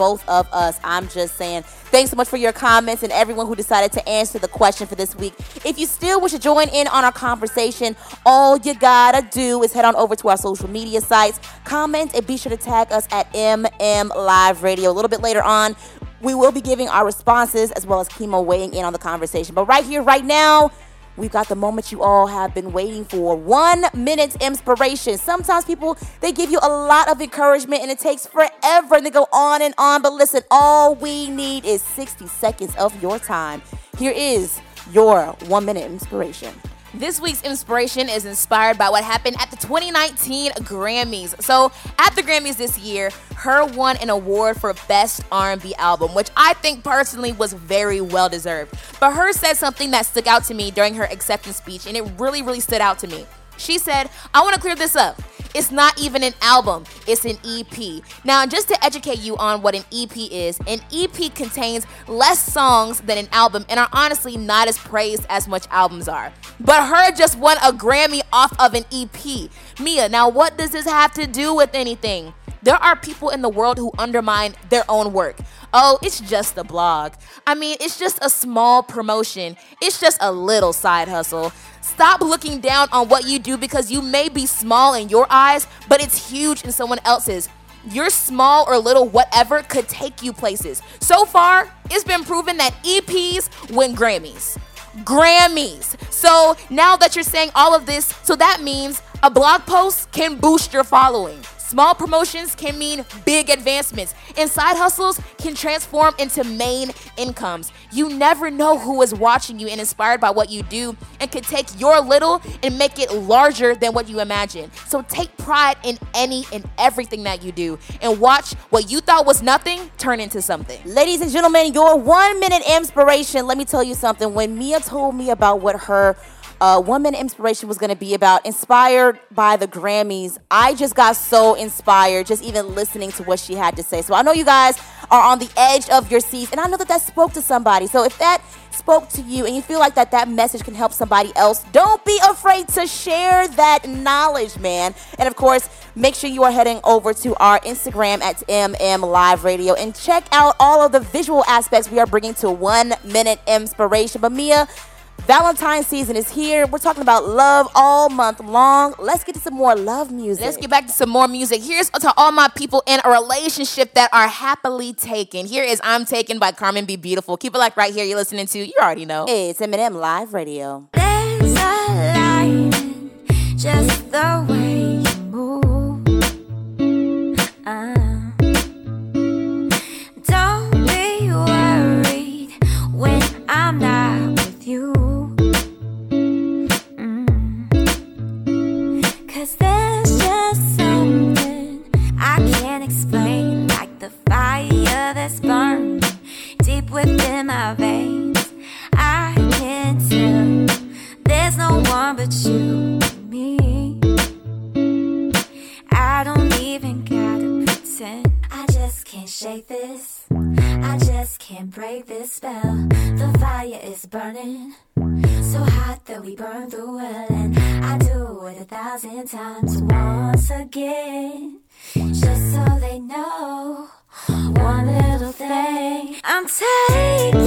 both of us. I'm just saying, thanks so much for your comments and everyone who decided to answer the question for this week. If you still wish to join in on our conversation, all you gotta do is head on over to our social media sites, comment, and be sure to tag us at MM Live Radio. A little bit later on, we will be giving our responses as well as Kemo weighing in on the conversation. But right here, right now, We've got the moment you all have been waiting for. One minute inspiration. Sometimes people, they give you a lot of encouragement and it takes forever and they go on and on. But listen, all we need is 60 seconds of your time. Here is your one minute inspiration. This week's inspiration is inspired by what happened at the 2019 Grammys. So, at the Grammys this year, H.E.R. won an award for Best R&B Album, which I think personally was very well deserved. But H.E.R. said something that stuck out to me during her acceptance speech, and it really, really stood out to me. She said, I want to clear this up. It's not even an album, it's an EP. Now, just to educate you on what an EP is, an EP contains less songs than an album and are honestly not as praised as much albums are. But H.E.R. just won a Grammy off of an EP. Meah, now what does this have to do with anything? There are people in the world who undermine their own work. Oh, it's just a blog. I mean, it's just a small promotion. It's just a little side hustle. Stop looking down on what you do because you may be small in your eyes, but it's huge in someone else's. Your small or little whatever could take you places. So far, it's been proven that EPs win Grammys. Grammys. So now that you're saying all of this, so that means a blog post can boost your following. Small promotions can mean big advancements, and side hustles can transform into main incomes. You never know who is watching you and inspired by what you do, and can take your little and make it larger than what you imagine. So take pride in any and everything that you do, and watch what you thought was nothing turn into something. Ladies and gentlemen, your one minute inspiration. Let me tell you something. When Meah told me about what her uh, minute inspiration was going to be about inspired by the Grammys. I just got so inspired just even listening to what she had to say. So I know you guys are on the edge of your seats, and I know that that spoke to somebody. So if that spoke to you and you feel like that that message can help somebody else, don't be afraid to share that knowledge, man. And of course, make sure you are heading over to our Instagram at MM Live Radio and check out all of the visual aspects we are bringing to one minute inspiration. But Meah, Valentine's season is here. We're talking about love all month long. Let's get to some more love music. Let's get back to some more music. Here's to all my people in a relationship that are happily taken. Here is I'm Taken by Karmen Be Beautiful. Keep it like right here. You're listening to, you already know. It's M&M Live Radio. There's a line just the way fire that's burning deep within my veins. I can tell there's no one but you and me. I don't even gotta pretend. I just can't shake this. I just can't break this spell. The fire is burning. So hot that we burn through hell. And I do it a thousand times once again. Just so they know one little thing. I'm taking.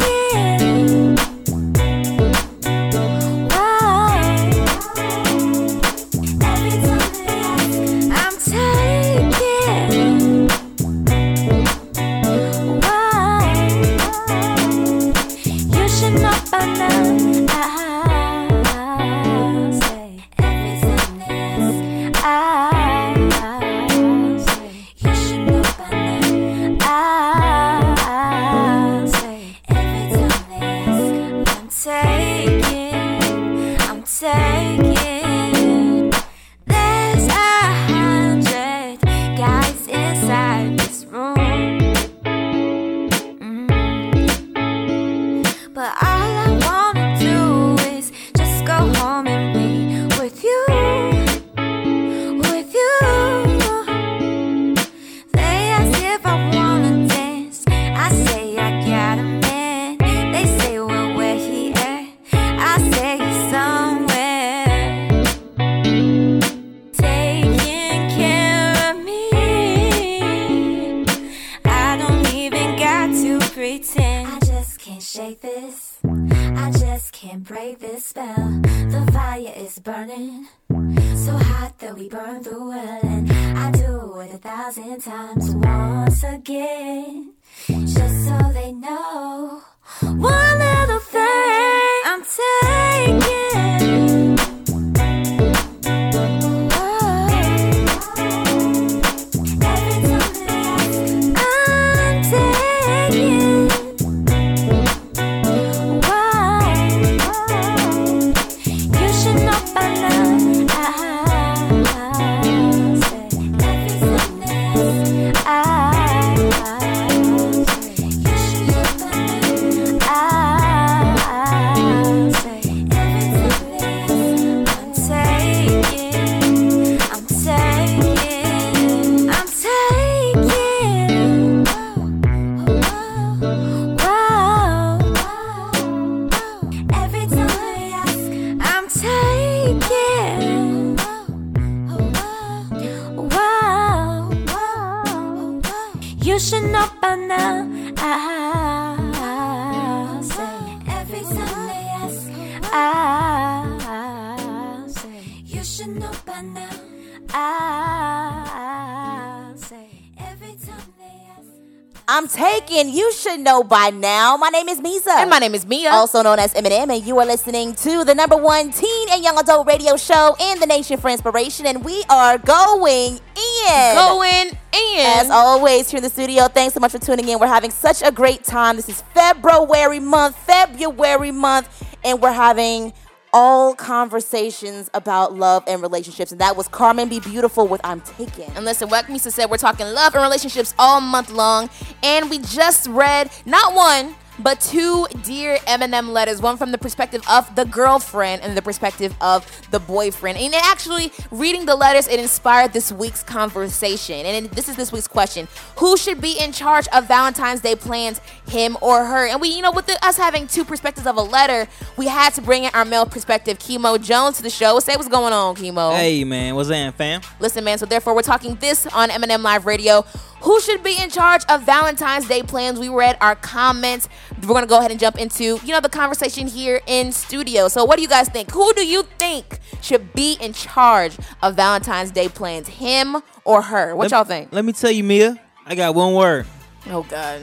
Should know by now. My name is Meesa. And my name is Meah. also known as M&M, and you are listening to the number one teen and young adult radio show in the nation for inspiration. And we are going in. going in. As always, here in the studio, thanks so much for tuning in. We're having such a great time. This is February month, February month, and we're having all conversations about love and relationships. And that was Karmen Be Beautiful with I'm Taken. And listen, what Meesa said, we're talking love and relationships all month long. And we just read not one, but two dear M&M letters, one from the perspective of the girlfriend and the perspective of the boyfriend. And actually, reading the letters, it inspired this week's conversation. And this is this week's question Who should be in charge of Valentine's Day plans, him or her? And we, you know, with the, us having two perspectives of a letter, we had to bring in our male perspective, Kemo Jones, to the show. Say what's going on, Kemo. Hey man, what's that, fam? Listen, man, so therefore we're talking this on M&M Live Radio. Who should be in charge of Valentine's Day plans? We read our comments. We're gonna go ahead and jump into, you know, the conversation here in studio. So what do you guys think? Who do you think should be in charge of Valentine's Day plans? Him or her? What Let- y'all think? Let me tell you, Meah. I got one word. Oh god.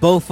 Both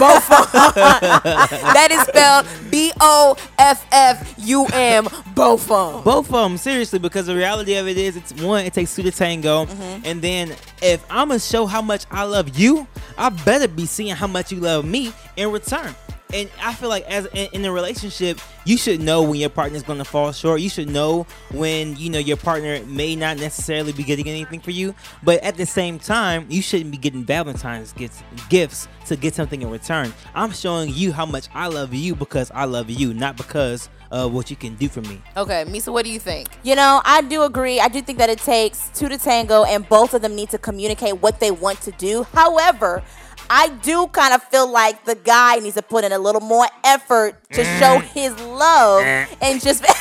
on. that is spelled B O F F U M Bofum. of 'em. Both of them, seriously, because the reality of it is, it's one, it takes two to tango, Mm-hmm. and then if I'm gonna show how much I love you, I better be seeing how much you love me in return. And I feel like as in, in a relationship, you should know when your partner is gonna fall short. You should know when you know your partner may not necessarily be getting anything for you, but at the same time, you shouldn't be getting Valentine's gifts gifts to get something in return. I'm showing you how much I love you because I love you, not because of what you can do for me. Okay, Meesa, what do you think? You know, I do agree. I do think that it takes two to tango, and both of them need to communicate what they want to do. However, I do kind of feel like the guy needs to put in a little more effort to mm. show his love mm. and just.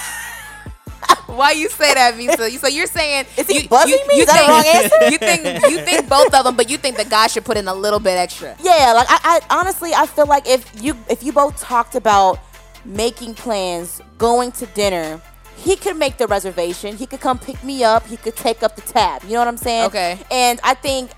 Why you say that, Meesa? So you're saying Is he you, buzzing you, me? You Is that think, the wrong answer? You think you think both of them, but you think the guy should put in a little bit extra. yeah, like I, I honestly, I feel like if you if you both talked about making plans, going to dinner. He could make the reservation. He could come pick me up. He could take up the tab. You know what I'm saying? Okay. And I think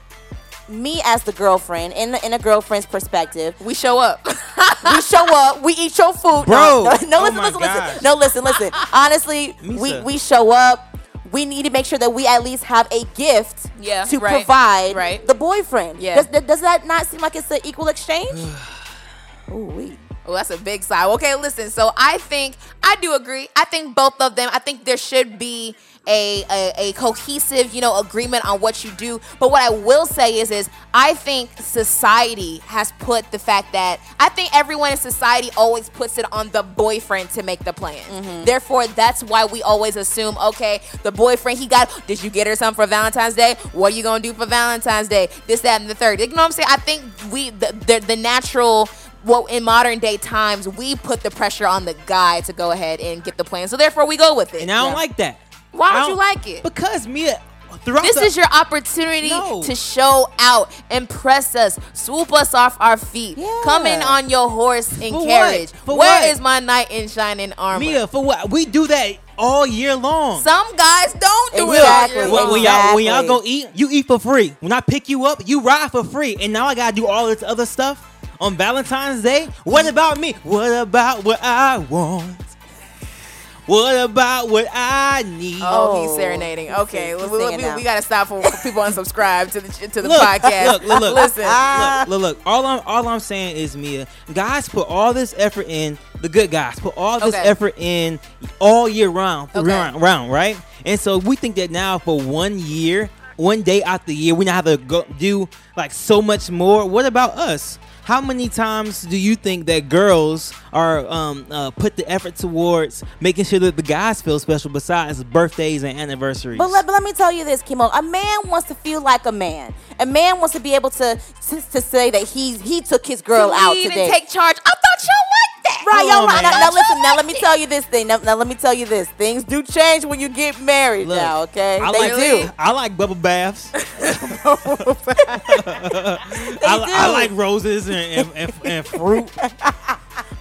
me as the girlfriend, in the, in a girlfriend's perspective, We show up. we show up, we eat your food. Bro. No, no, no Oh listen, my listen, gosh. listen. No, listen, listen. Honestly, we, Meesa. we show up. We need to make sure that we at least have a gift Yeah, to right, provide right. the boyfriend. Yeah. Does, does- does that not seem like it's an equal exchange? Ooh, wee. Oh, that's a big sigh. Okay, listen. So I think I do agree. I think both of them. I think there should be a, a a cohesive, you know, agreement on what you do. But what I will say is, is I think society has put the fact that I think everyone in society always puts it on the boyfriend to make the plan. Mm-hmm. Therefore, that's why we always assume, okay, the boyfriend he got. Did you get her something for Valentine's Day? What are you gonna do for Valentine's Day? This, that, and the third. You know what I'm saying? I think we the the, the natural well, in modern day times, we put the pressure on the guy to go ahead and get the plan. So therefore, we go with it. And I don't like that. Why I don't you like it? Because Meah, throughout This the- is your opportunity No. to show out, impress us, swoop us off our feet. Yeah. Come in on your horse and For what? carriage. For Where what? is my knight in shining armor? Meah for what? We do that all year long. Some guys don't do Exactly. it. when, when y'all when y'all go eat, you eat for free. When I pick you up, you ride for free. And now I gotta do all this other stuff on Valentine's Day. What about me? What about what I want? What about what I need? Oh, he's Oh, serenading. Okay, sing- we, he's we, we, we gotta stop for, for people unsubscribe to the to the Look, podcast. look, look, look. Listen, look, look, look. All I'm all I'm saying is, Meah, guys put all this effort in. The good guys put all this Okay. effort in all year round, Okay. round, round, right? And so we think that now for one year, one day out the year, we now have to go do like so much more. What about us? How many times do you think that girls are um, uh, put the effort towards making sure that the guys feel special besides birthdays and anniversaries? But let, but let me tell you this, Kemo. A man wants to feel like a man. A man wants to be able to to, to say that he he took his girl to out lead today. take charge. I thought y'all liked that. Right, Come y'all right. Now, now listen, now let me tell you this thing. Now, now let me tell you this. Things do change when you get married Look, now, okay? I they like do. I like bubble baths. I, I like roses and, and, and, and fruit.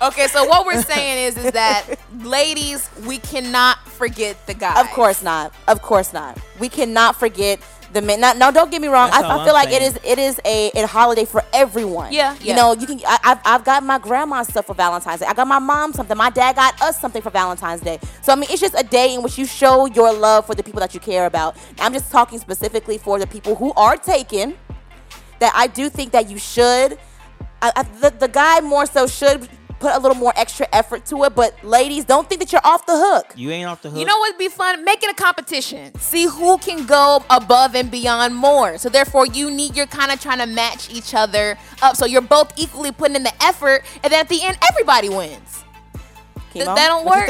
Okay, so what we're saying is is that ladies, we cannot forget the guys. Of course not. Of course not. We cannot forget the men. Now, no, don't get me wrong. That's I, I feel I'm like it saying. is it is a, a holiday for everyone. Yeah, You yeah. know, you can. I, I've I've got my grandma stuff for Valentine's Day. I got my mom something. My dad got us something for Valentine's Day. So I mean, it's just a day in which you show your love for the people that you care about. I'm just talking specifically for the people who are taken. That I do think that you should. I, I, the, the guy more so should put a little more extra effort to it. But ladies, don't think that you're off the hook. You ain't off the hook. You know what'd be fun? Make it a competition. See who can go above and beyond more. So therefore, you need you're kind of trying to match each other up. So you're both equally putting in the effort, and then at the end, everybody wins. Th- that don't what you work.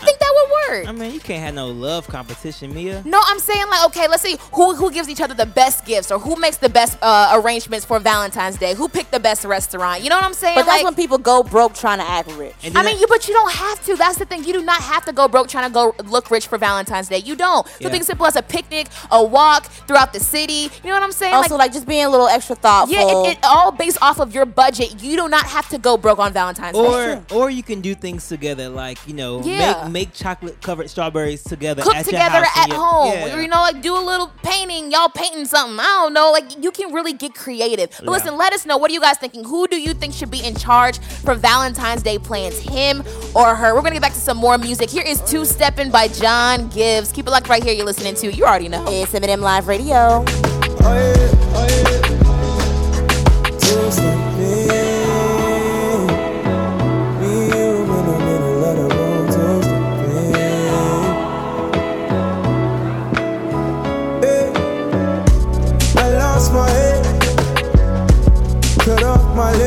Think? I think that would work. I mean, you can't have no love competition, Meah. No, I'm saying like, okay, let's see who who gives each other the best gifts or who makes the best uh, arrangements for Valentine's Day. Who picked the best restaurant? You know what I'm saying? But that's like, when people go broke trying to act rich. I then mean, you but you don't have to. That's the thing. You do not have to go broke trying to go look rich for Valentine's Day. You don't. Yeah. Something simple as a picnic, a walk throughout the city. You know what I'm saying? Also, like, just being a little extra thoughtful. yeah, it, it all based off of your budget. You do not have to go broke on Valentine's Day. or or you can do things together, like you know, Yeah. make make chocolate covered strawberries together. Cook at together your house at your- home, Yeah. you know, like do a little painting. Y'all painting something. I don't know. Like you can really get creative. But Yeah. listen, let us know. What are you guys thinking? Who do you think should be in charge for Valentine's Day plans? Him or her? We're gonna get back to some more music. Here is Two Steppin' by John Givez. Keep it locked right here. You're listening to. You already know. It's M&M Live Radio. Oh, I oh, my legs.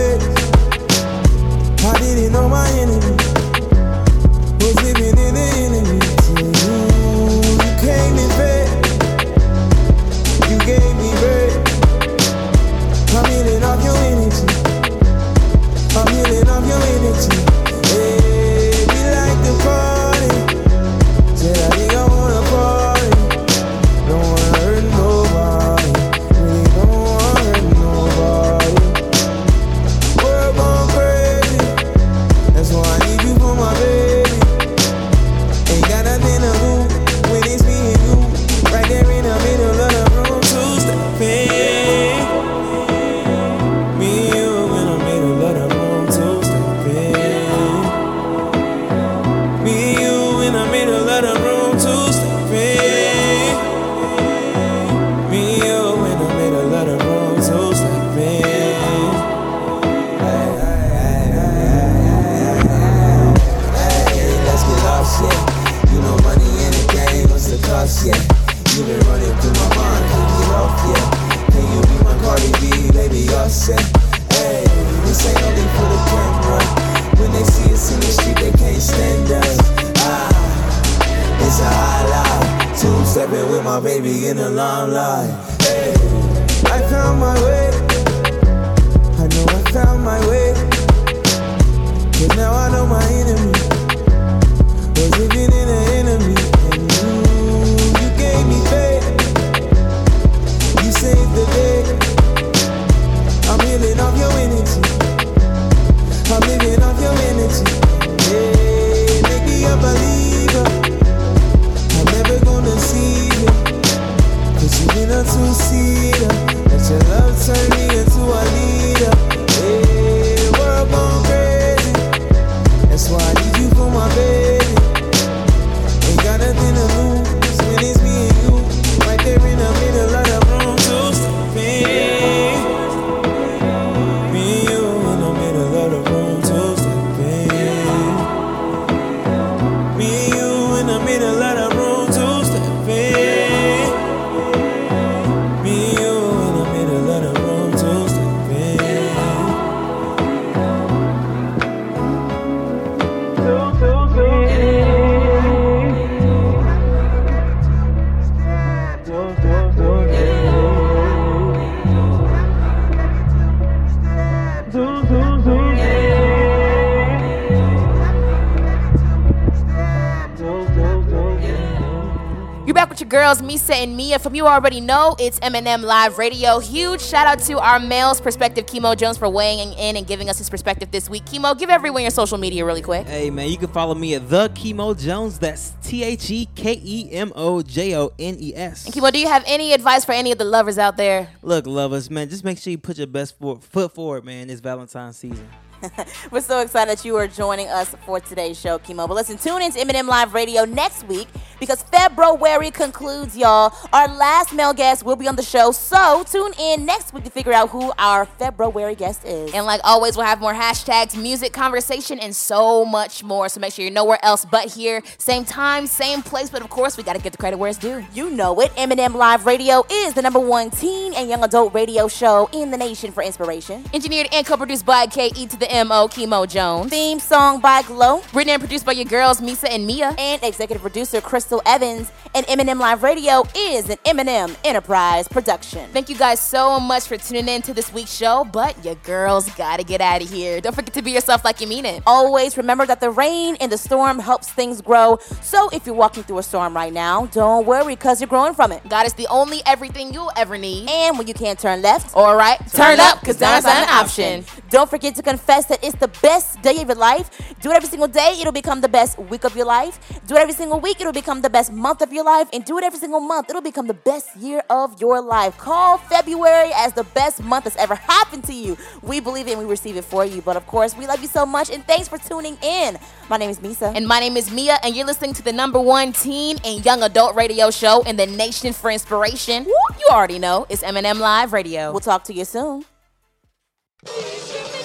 From you already know, it's M&M Live Radio. Huge shout out to our male's perspective, Kemo Jones, for weighing in and giving us his perspective this week. Kemo, give everyone your social media really quick. Hey man, you can follow me at the Kemo Jones. That's T H E K E M O J O N E S. And Kemo, do you have any advice for any of the lovers out there? Look, lovers, man, just make sure you put your best foot forward, man. It's Valentine's season. We're so excited that you are joining us for today's show, Kemo. But listen, tune in to M&M Live Radio next week because FeBROary concludes, y'all. Our last male guest will be on the show, so tune in next week to figure out who our FeBROary guest is. And like always, we'll have more hashtags, music, conversation, and so much more. So make sure you're nowhere else but here. Same time, same place, but of course, we got to get the credit where it's due. You know it. M&M Live Radio is the number one teen and young adult radio show in the nation for inspiration. Engineered and co-produced by KE to the MO, Kemo Jones. Theme song by Glow. Written and produced by your girls, Meesa and Meah. And executive producer Crystal Evans. And M&M Live Radio is an M&M Enterprise production. Thank you guys so much for tuning in to this week's show, but your girls gotta get out of here. Don't forget to be yourself like you mean it. Always remember that the rain and the storm helps things grow. So if you're walking through a storm right now, don't worry because you're growing from it. God is the only everything you'll ever need. And when you can't turn left, all right, turn, turn up because that's not an option. Don't forget to confess that it's the best day of your life. Do it every single day, it'll become the best week of your life. Do it every single week, it'll become the best month of your life. And do it every single month, it'll become the best year of your life. Call February as the best month that's ever happened to you. We believe it and we receive it for you. But of course, we love you so much and thanks for tuning in. My name is Meesa. And my name is Meah, and you're listening to the number one teen and young adult radio show in the nation for inspiration. You already know it's M&M Live Radio. We'll talk to you soon.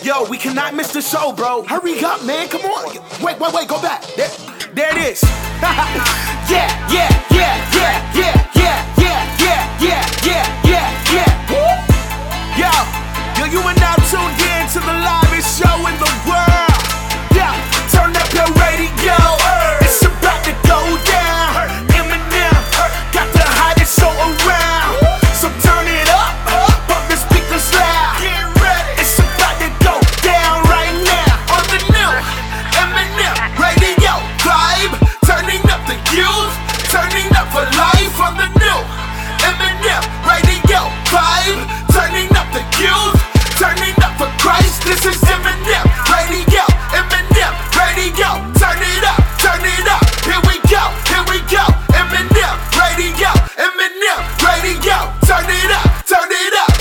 Yo, we cannot miss the show, bro. Hurry up, man. Come on. Wait, wait, wait. Go back. There, there it is. yeah, yeah, yeah, yeah, yeah, yeah, yeah, yeah, yeah, yeah, yeah, yeah. Yo, yo, you are now tuned in to the livest show in the world. Yeah, turn up your radio. go, turn it up, turn it up. Here we go, here we go. M&M radio, M&M radio. Turn it up, turn it up.